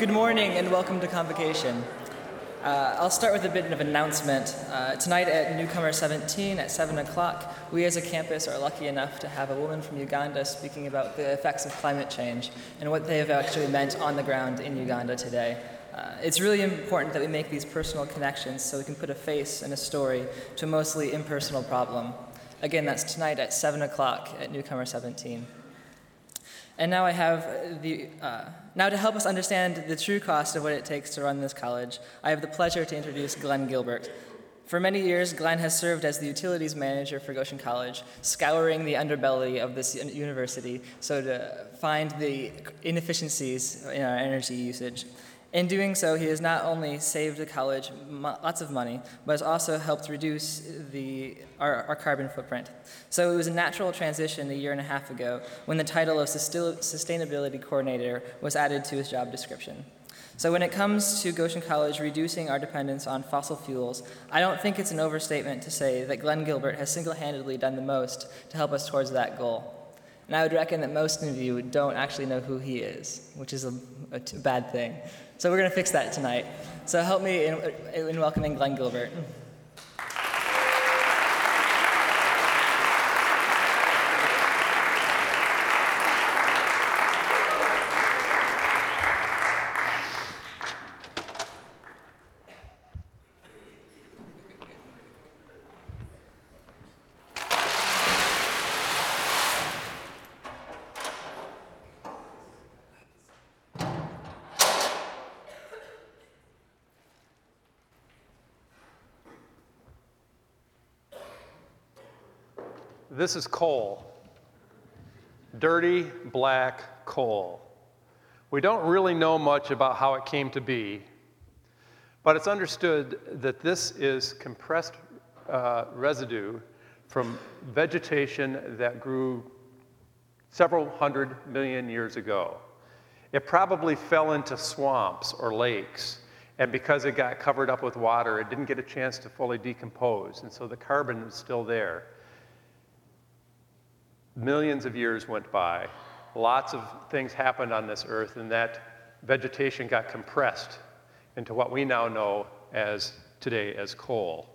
Good morning and welcome to Convocation. Uh, I'll start with a bit of announcement. Uh, tonight at Newcomer 17 at 7 o'clock, we as a campus are lucky enough to have a woman from Uganda speaking about the effects of climate change and what they have actually meant on the ground in Uganda today. Uh, it's really important that we make these personal connections so we can put a face and a story to a mostly impersonal problem. Again, that's tonight at 7 o'clock at Newcomer 17. And now I have the, uh, now to help us understand the true cost of what it takes to run this college, I have the pleasure to introduce Glenn Gilbert. For many years, Glenn has served as the utilities manager for Goshen College, scouring the underbelly of this university so to find the inefficiencies in our energy usage. In doing so, he has not only saved the college lots of money, but has also helped reduce the, our, our, carbon footprint. So it was a natural transition a year and a half ago when the title of Sustainability Coordinator was added to his job description. So when it comes to Goshen College reducing our dependence on fossil fuels, I don't think it's an overstatement to say that Glenn Gilbert has single-handedly done the most to help us towards that goal. And I would reckon that most of you don't actually know who he is, which is a, a bad thing. So we're going to fix that tonight. So help me in, in welcoming Glenn Gilbert. This is coal. Dirty black coal. We don't really know much about how it came to be, but it's understood that this is compressed uh, residue from vegetation that grew several hundred million years ago. It probably fell into swamps or lakes, and because it got covered up with water, it didn't get a chance to fully decompose, and so the carbon is still there. Millions of years went by. Lots of things happened on this earth, and that vegetation got compressed into what we now know as today as coal.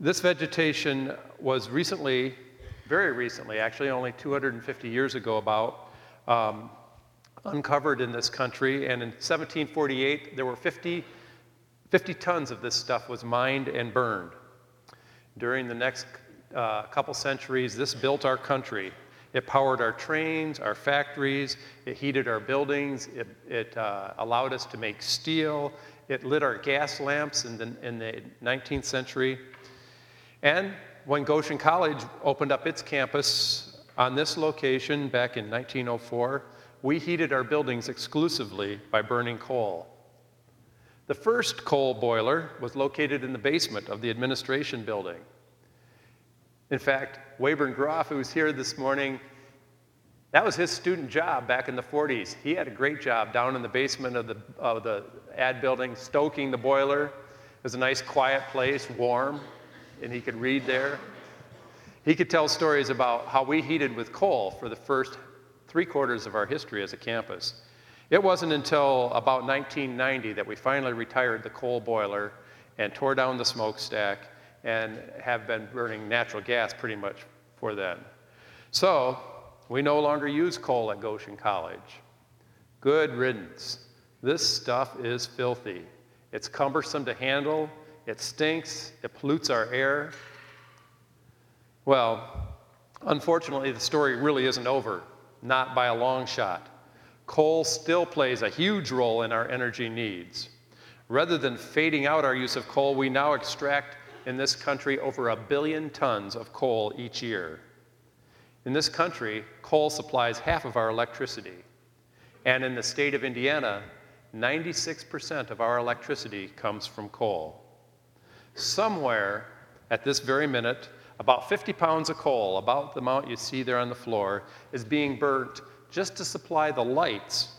This vegetation was recently, very recently, actually only 250 years ago about, um, uncovered in this country. And in 1748, there were 50, 50 tons of this stuff was mined and burned. During the next uh, couple centuries, this built our country. It powered our trains, our factories, it heated our buildings, it, it uh, allowed us to make steel, it lit our gas lamps in the, in the 19th century. And when Goshen College opened up its campus on this location back in 1904, we heated our buildings exclusively by burning coal. The first coal boiler was located in the basement of the administration building. In fact, Weyburn Groff, who was here this morning, that was his student job back in the 40s. He had a great job down in the basement of the, of the ad building, stoking the boiler. It was a nice, quiet place, warm, and he could read there. He could tell stories about how we heated with coal for the first three quarters of our history as a campus. It wasn't until about 1990 that we finally retired the coal boiler and tore down the smokestack and have been burning natural gas pretty much for then. So we no longer use coal at Goshen College. Good riddance. This stuff is filthy. It's cumbersome to handle, it stinks, it pollutes our air. Well, unfortunately, the story really isn't over, not by a long shot. Coal still plays a huge role in our energy needs. Rather than fading out our use of coal, we now extract in this country over a billion tons of coal each year. In this country, coal supplies half of our electricity. And in the state of Indiana, 96% of our electricity comes from coal. Somewhere at this very minute, about 50 pounds of coal, about the amount you see there on the floor, is being burnt just to supply the lights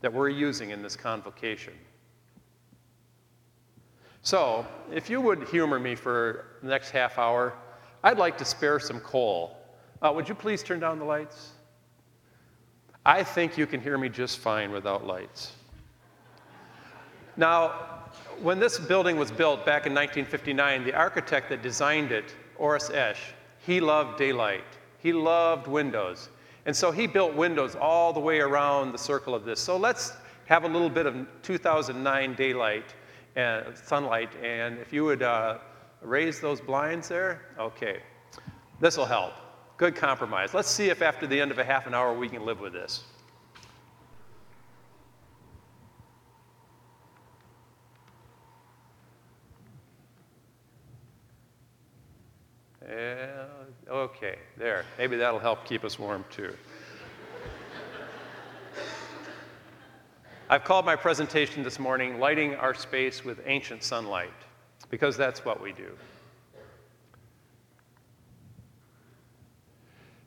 that we're using in this convocation. So, if you would humor me for the next half hour, I'd like to spare some coal. Uh, would you please turn down the lights? I think you can hear me just fine without lights. Now, when this building was built back in 1959, the architect that designed it, Oris Esch, he loved daylight. He loved windows. And so he built windows all the way around the circle of this. So let's have a little bit of 2009 daylight and sunlight. And if you would uh, raise those blinds there, okay. This will help. Good compromise. Let's see if after the end of a half an hour we can live with this. Yeah, okay, there. Maybe that'll help keep us warm too. I've called my presentation this morning Lighting Our Space with Ancient Sunlight, because that's what we do.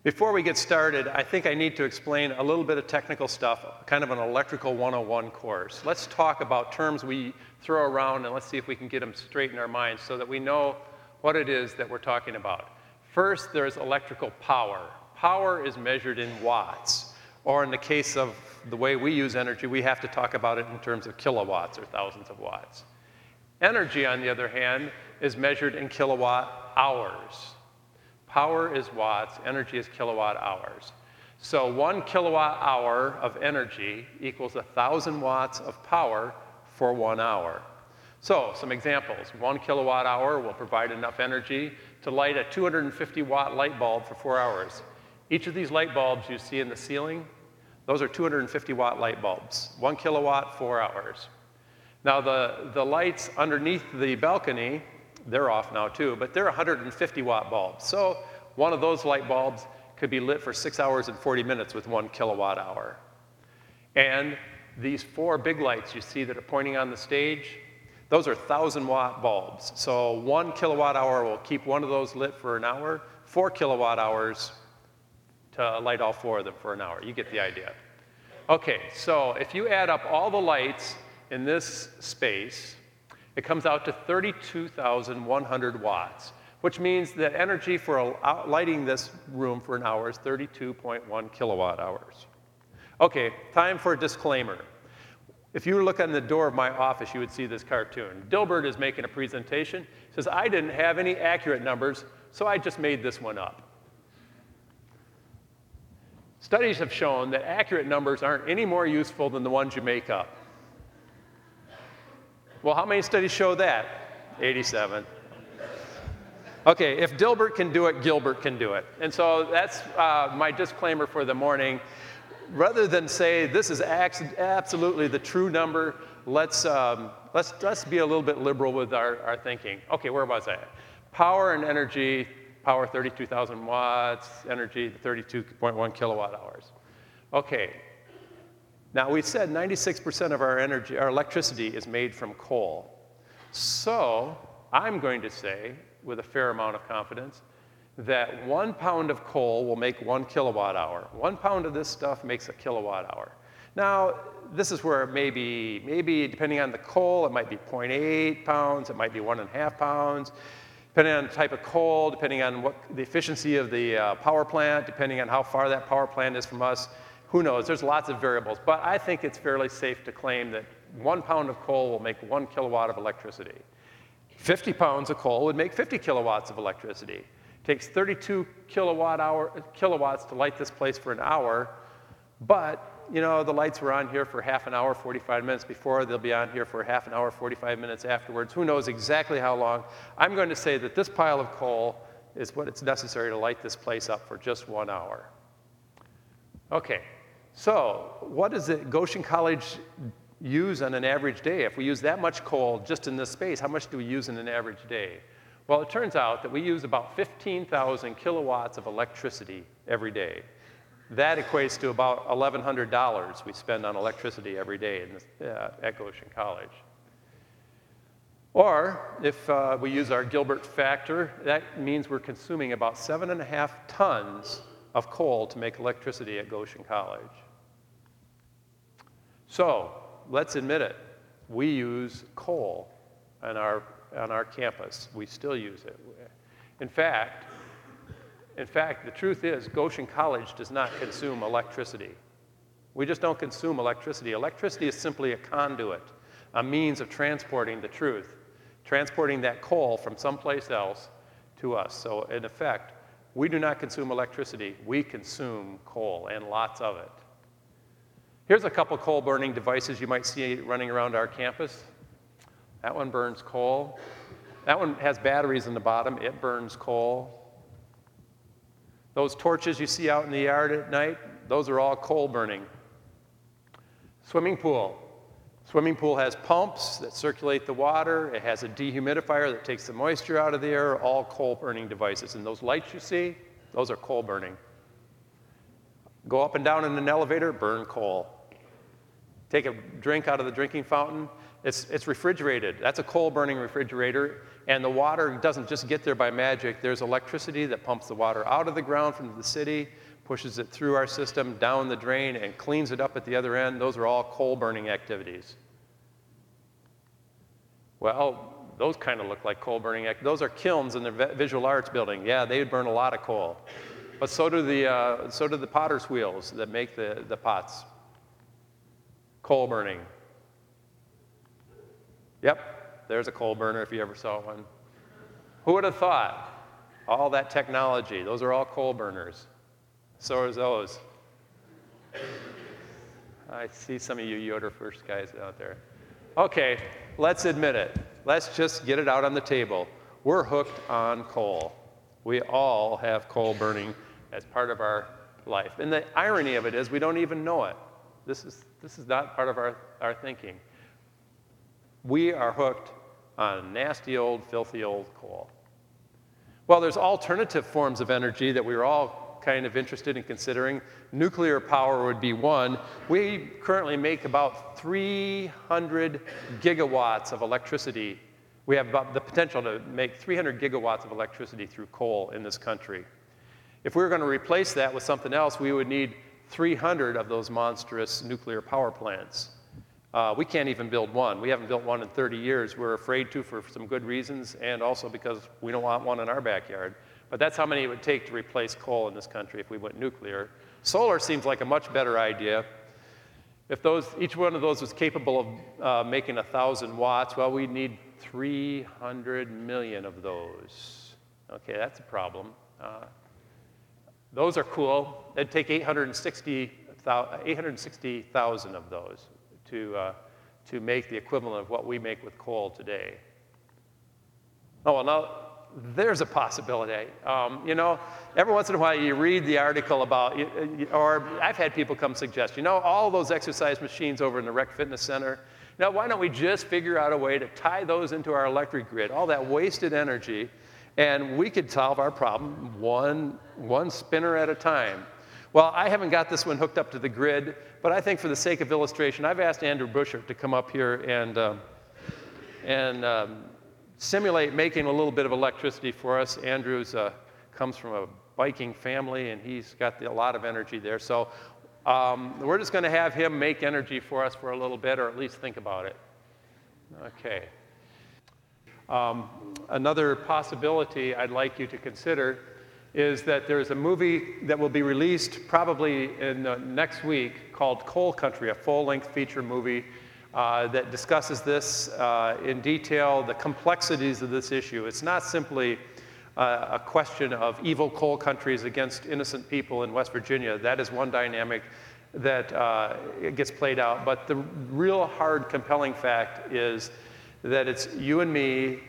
Before we get started, I think I need to explain a little bit of technical stuff, kind of an electrical 101 course. Let's talk about terms we throw around and let's see if we can get them straight in our minds so that we know what it is that we're talking about. First, there's electrical power. Power is measured in watts, or in the case of the way we use energy, we have to talk about it in terms of kilowatts or thousands of watts. Energy, on the other hand, is measured in kilowatt hours. Power is watts, energy is kilowatt hours. So one kilowatt hour of energy equals a thousand watts of power for one hour. So, some examples. One kilowatt hour will provide enough energy to light a 250 watt light bulb for four hours. Each of these light bulbs you see in the ceiling, those are 250 watt light bulbs. One kilowatt, four hours. Now, the, the lights underneath the balcony, they're off now too, but they're 150 watt bulbs. So, one of those light bulbs could be lit for six hours and 40 minutes with one kilowatt hour. And these four big lights you see that are pointing on the stage, those are 1,000 watt bulbs. So one kilowatt hour will keep one of those lit for an hour, four kilowatt hours to light all four of them for an hour. You get the idea. Okay, so if you add up all the lights in this space, it comes out to 32,100 watts, which means that energy for uh, lighting this room for an hour is 32.1 kilowatt hours. Okay, time for a disclaimer. If you look on the door of my office, you would see this cartoon. Dilbert is making a presentation. He says, I didn't have any accurate numbers, so I just made this one up. Studies have shown that accurate numbers aren't any more useful than the ones you make up. Well, how many studies show that? 87. Okay, if Dilbert can do it, Gilbert can do it. And so that's uh, my disclaimer for the morning rather than say this is absolutely the true number, let's, um, let's, let's be a little bit liberal with our, our thinking. Okay, where was I? Power and energy, power 32,000 watts, energy 32.1 kilowatt hours. Okay, now we said 96% of our energy, our electricity is made from coal. So I'm going to say, with a fair amount of confidence, that one pound of coal will make one kilowatt hour. One pound of this stuff makes a kilowatt hour. Now, this is where maybe, maybe depending on the coal, it might be 0.8 pounds, it might be one and a half pounds, depending on the type of coal, depending on what the efficiency of the uh, power plant, depending on how far that power plant is from us. Who knows? There's lots of variables, but I think it's fairly safe to claim that one pound of coal will make one kilowatt of electricity. 50 pounds of coal would make 50 kilowatts of electricity It takes 32 kilowatt hour, kilowatts to light this place for an hour, but you know, the lights were on here for half an hour, 45 minutes before. They'll be on here for half an hour, 45 minutes afterwards. Who knows exactly how long? I'm going to say that this pile of coal is what it's necessary to light this place up for just one hour. Okay, so what does it, Goshen College use on an average day? If we use that much coal just in this space, how much do we use in an average day? Well, it turns out that we use about 15,000 kilowatts of electricity every day. That equates to about $1,100 we spend on electricity every day this, uh, at Goshen College. Or if uh, we use our Gilbert factor, that means we're consuming about seven and a half tons of coal to make electricity at Goshen College. So let's admit it, we use coal in our on our campus. We still use it. In fact, in fact, the truth is Goshen College does not consume electricity. We just don't consume electricity. Electricity is simply a conduit. a means of transporting the truth, transporting that coal from someplace else to us. So, in effect, we do not consume electricity, we consume coal and lots of it. Here's a couple coal burning devices you might see running around our campus. That one burns coal. That one has batteries in the bottom, it burns coal. Those torches you see out in the yard at night, those are all coal burning. Swimming pool. Swimming pool has pumps that circulate the water. It has a dehumidifier that takes the moisture out of the air, all coal burning devices. And those lights you see, those are coal burning. Go up and down in an elevator, burn coal. Take a drink out of the drinking fountain, it's, it's refrigerated. That's a coal burning refrigerator. And the water doesn't just get there by magic. There's electricity that pumps the water out of the ground from the city, pushes it through our system, down the drain, and cleans it up at the other end. Those are all coal burning activities. Well, those kind of look like coal burning. Those are kilns in the visual arts building. Yeah, they would burn a lot of coal. But so do the, uh, so do the potter's wheels that make the, the pots. Coal burning. Yep, there's a coal burner if you ever saw one. Who would have thought? All that technology, those are all coal burners. So are those. I see some of you Yoder first guys out there. Okay, let's admit it. Let's just get it out on the table. We're hooked on coal. We all have coal burning as part of our life. And the irony of it is we don't even know it. This is, this is not part of our, our thinking. We are hooked on a nasty old, filthy old coal. Well, there's alternative forms of energy that we are all kind of interested in considering. Nuclear power would be one. We currently make about 300 gigawatts of electricity. We have the potential to make 300 gigawatts of electricity through coal in this country. If we were going to replace that with something else, we would need 300 of those monstrous nuclear power plants. Uh, we can't even build one. We haven't built one in 30 years. We're afraid to for some good reasons, and also because we don't want one in our backyard. But that's how many it would take to replace coal in this country if we went nuclear. Solar seems like a much better idea. If those, each one of those was capable of uh, making 1,000 watts, well, we'd need 300 million of those. Okay, that's a problem. Uh, those are cool. It'd take 860,000 860, of those to, uh, to make the equivalent of what we make with coal today. Oh, well, now there's a possibility. Um, you know, every once in a while you read the article about, or I've had people come suggest, you know, all those exercise machines over in the Rec Fitness Center, now why don't we just figure out a way to tie those into our electric grid, all that wasted energy, and we could solve our problem one, one spinner at a time. Well, I haven't got this one hooked up to the grid, but I think for the sake of illustration, I've asked Andrew Busher to come up here and, uh, and um, simulate making a little bit of electricity for us. Andrew uh, comes from a biking family, and he's got the, a lot of energy there. So um, we're just going to have him make energy for us for a little bit, or at least think about it. Okay. Um, another possibility I'd like you to consider is that there's a movie that will be released probably in uh, next week called Coal Country, a full length feature movie uh, that discusses this uh, in detail, the complexities of this issue. It's not simply uh, a question of evil coal countries against innocent people in West Virginia. That is one dynamic that uh, gets played out. But the real hard, compelling fact is that it's you and me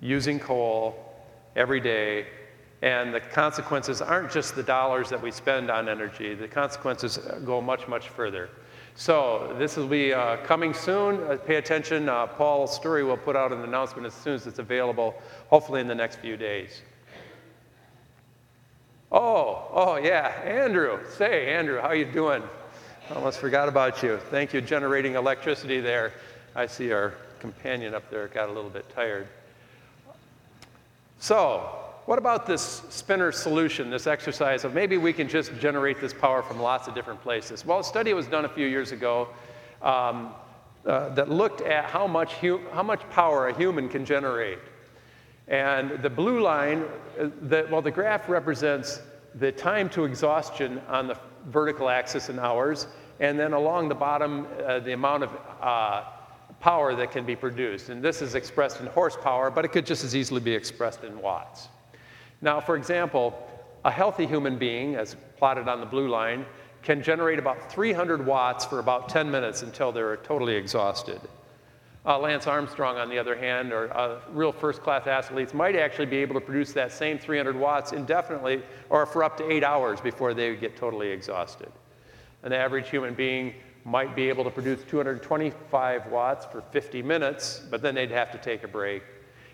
using coal every day and the consequences aren't just the dollars that we spend on energy, the consequences go much, much further. So, this will be uh, coming soon. Uh, pay attention. Uh, Paul Sturry will put out an announcement as soon as it's available, hopefully in the next few days. Oh, oh yeah, Andrew. Say, Andrew, how you doing? I almost forgot about you. Thank you, generating electricity there. I see our companion up there got a little bit tired. So, what about this spinner solution, this exercise of maybe we can just generate this power from lots of different places? Well, a study was done a few years ago um, uh, that looked at how much, how much power a human can generate. And the blue line, uh, the, well, the graph represents the time to exhaustion on the vertical axis in hours, and then along the bottom, uh, the amount of uh, power that can be produced. And this is expressed in horsepower, but it could just as easily be expressed in watts. Now, for example, a healthy human being, as plotted on the blue line, can generate about 300 watts for about 10 minutes until they're totally exhausted. Uh, Lance Armstrong, on the other hand, or uh, real first class athletes, might actually be able to produce that same 300 watts indefinitely or for up to eight hours before they get totally exhausted. An average human being might be able to produce 225 watts for 50 minutes, but then they'd have to take a break.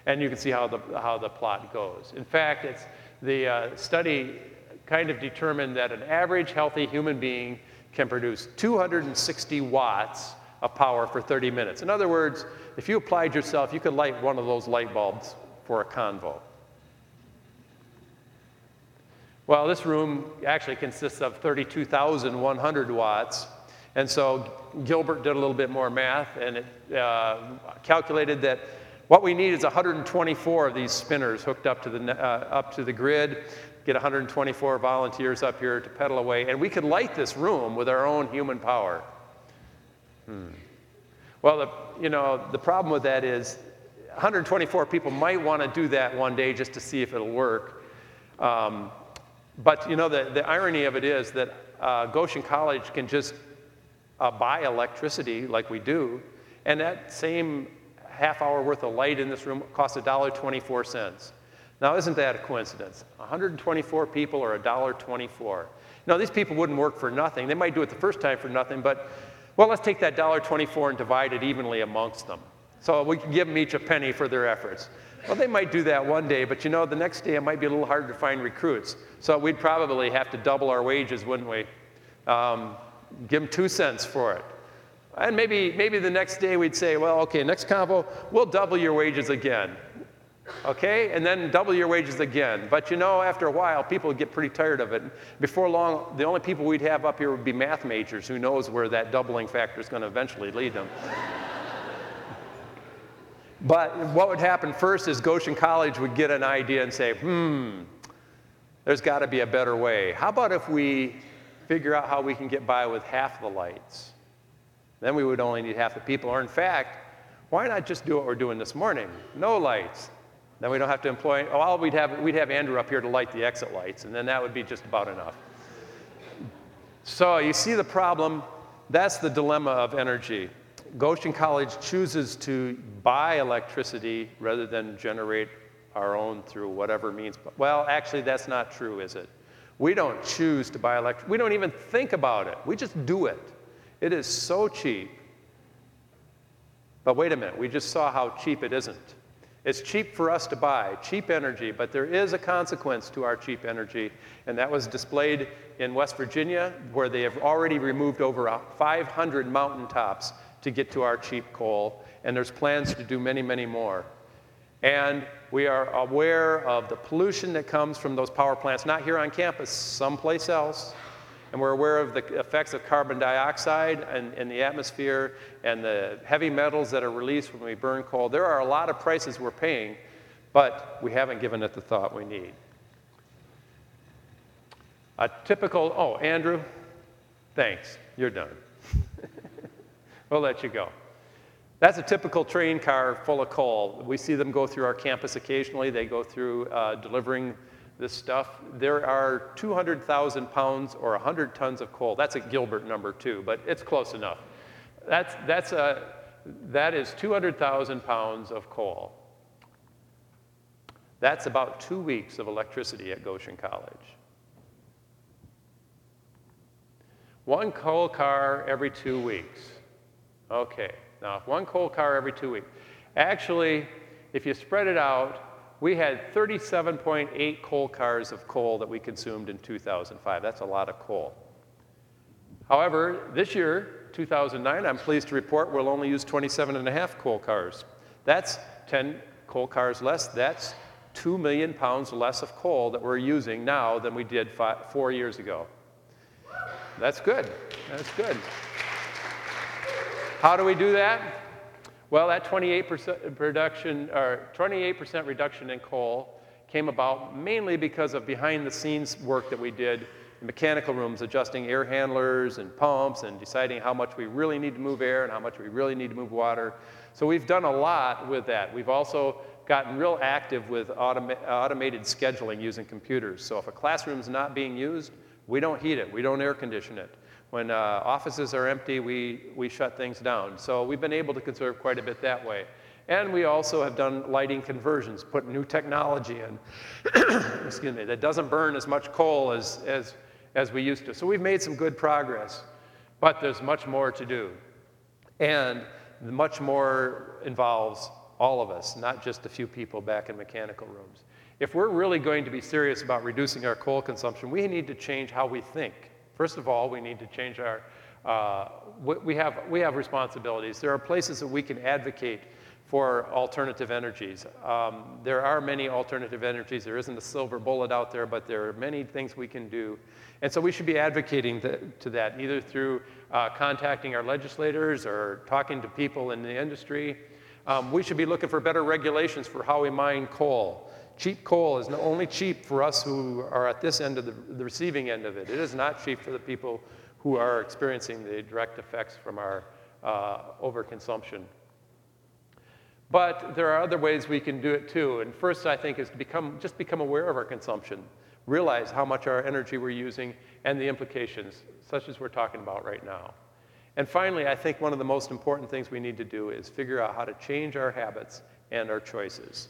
And you can see how the, how the plot goes. In fact, it's, the uh, study kind of determined that an average healthy human being can produce 260 watts of power for 30 minutes. In other words, if you applied yourself, you could light one of those light bulbs for a convo. Well, this room actually consists of 32,100 watts. And so Gilbert did a little bit more math and it uh, calculated that what we need is 124 of these spinners hooked up to the, uh, up to the grid, get 124 volunteers up here to pedal away, and we could light this room with our own human power. Hmm. Well, the, you know, the problem with that is 124 people might want to do that one day just to see if it'll work. Um, but, you know, the, the irony of it is that uh, Goshen College can just uh, buy electricity like we do, and that same half hour worth of light in this room costs $1.24. Now, isn't that a coincidence? 124 people or $1.24. Now, these people wouldn't work for nothing. They might do it the first time for nothing, but, well, let's take that $1.24 and divide it evenly amongst them. So we can give them each a penny for their efforts. Well, they might do that one day, but you know, the next day it might be a little harder to find recruits. So we'd probably have to double our wages, wouldn't we? Um, give them two cents for it. And maybe, maybe the next day we'd say, well, okay, next combo, we'll double your wages again. Okay? And then double your wages again. But you know, after a while, people get pretty tired of it. Before long, the only people we'd have up here would be math majors. Who knows where that doubling factor is going to eventually lead them. but what would happen first is Goshen College would get an idea and say, hmm, there's got to be a better way. How about if we figure out how we can get by with half the lights? Then we would only need half the people. Or in fact, why not just do what we're doing this morning? No lights. Then we don't have to employ, oh, we'd have, we'd have Andrew up here to light the exit lights, and then that would be just about enough. So you see the problem? That's the dilemma of energy. Goshen College chooses to buy electricity rather than generate our own through whatever means. Well, actually, that's not true, is it? We don't choose to buy electricity. We don't even think about it. We just do it. It is so cheap. But wait a minute, we just saw how cheap it isn't. It's cheap for us to buy, cheap energy, but there is a consequence to our cheap energy, and that was displayed in West Virginia, where they have already removed over 500 mountaintops to get to our cheap coal, and there's plans to do many, many more. And we are aware of the pollution that comes from those power plants, not here on campus, someplace else and we're aware of the effects of carbon dioxide in, in, the atmosphere and the heavy metals that are released when we burn coal. There are a lot of prices we're paying, but we haven't given it the thought we need. A typical, oh, Andrew, thanks, you're done. we'll let you go. That's a typical train car full of coal. We see them go through our campus occasionally. They go through uh, delivering this stuff. There are 200,000 pounds or 100 tons of coal. That's a Gilbert number too, but it's close enough. That's, that's a, that is 200,000 pounds of coal. That's about two weeks of electricity at Goshen College. One coal car every two weeks. Okay, now one coal car every two weeks. Actually, if you spread it out, we had 37.8 coal cars of coal that we consumed in 2005. That's a lot of coal. However, this year, 2009, I'm pleased to report we'll only use 27 and a half coal cars. That's 10 coal cars less. That's 2 million pounds less of coal that we're using now than we did five, four years ago. That's good. That's good. How do we do that? Well, that 28% reduction, or 28% reduction in coal came about mainly because of behind the scenes work that we did In mechanical rooms, adjusting air handlers and pumps and deciding how much we really need to move air and how much we really need to move water. So we've done a lot with that. We've also gotten real active with automa- automated scheduling using computers. So if a classroom is not being used, we don't heat it, we don't air condition it. When uh, offices are empty, we, we shut things down. So we've been able to conserve quite a bit that way. And we also have done lighting conversions, put new technology in, excuse me, that doesn't burn as much coal as, as, as we used to. So we've made some good progress, but there's much more to do. And much more involves all of us, not just a few people back in mechanical rooms. If we're really going to be serious about reducing our coal consumption, we need to change how we think. First of all, we need to change our, uh, we, have, we have responsibilities. There are places that we can advocate for alternative energies. Um, there are many alternative energies. There isn't a silver bullet out there, but there are many things we can do. And so we should be advocating th to that, either through uh, contacting our legislators or talking to people in the industry. Um, we should be looking for better regulations for how we mine coal. Cheap coal is only cheap for us who are at this end of the, the receiving end of it. It is not cheap for the people who are experiencing the direct effects from our uh, overconsumption. But there are other ways we can do it too. And first, I think, is to become, just become aware of our consumption, realize how much our energy we're using and the implications, such as we're talking about right now. And finally, I think one of the most important things we need to do is figure out how to change our habits and our choices.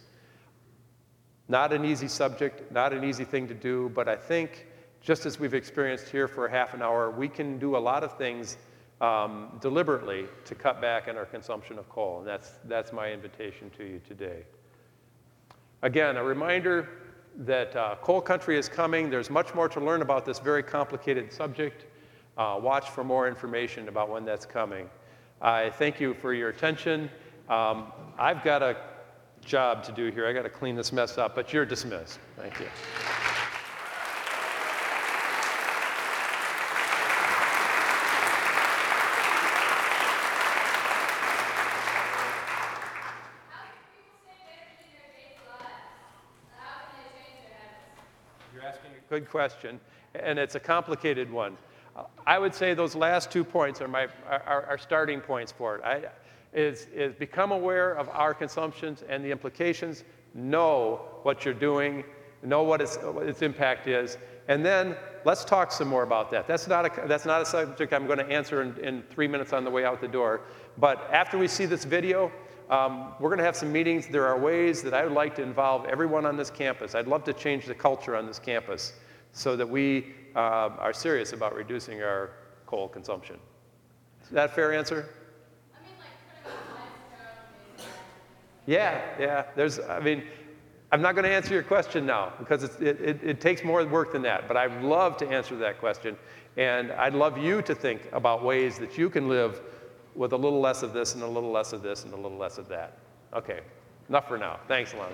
Not an easy subject, not an easy thing to do, but I think just as we've experienced here for half an hour, we can do a lot of things um, deliberately to cut back on our consumption of coal. And that's, that's my invitation to you today. Again, a reminder that uh, coal country is coming. There's much more to learn about this very complicated subject. Uh, watch for more information about when that's coming. I thank you for your attention. Um, I've got a job to do here. I got to clean this mess up, but you're dismissed. Thank you. You're asking a good question, and it's a complicated one. I would say those last two points are my are, are starting points for it. I, is, is become aware of our consumptions and the implications, know what you're doing, know what its, what its impact is, and then let's talk some more about that. That's not a, that's not a subject I'm going to answer in, in three minutes on the way out the door. But after we see this video, um, we're going to have some meetings. There are ways that I would like to involve everyone on this campus. I'd love to change the culture on this campus so that we uh, are serious about reducing our coal consumption. Is that a fair answer? Yeah, yeah. There's, I mean, I'm not going to answer your question now because it, it, it, takes more work than that. But I'd love to answer that question. And I'd love you to think about ways that you can live with a little less of this and a little less of this and a little less of that. Okay, enough for now. Thanks, Alana.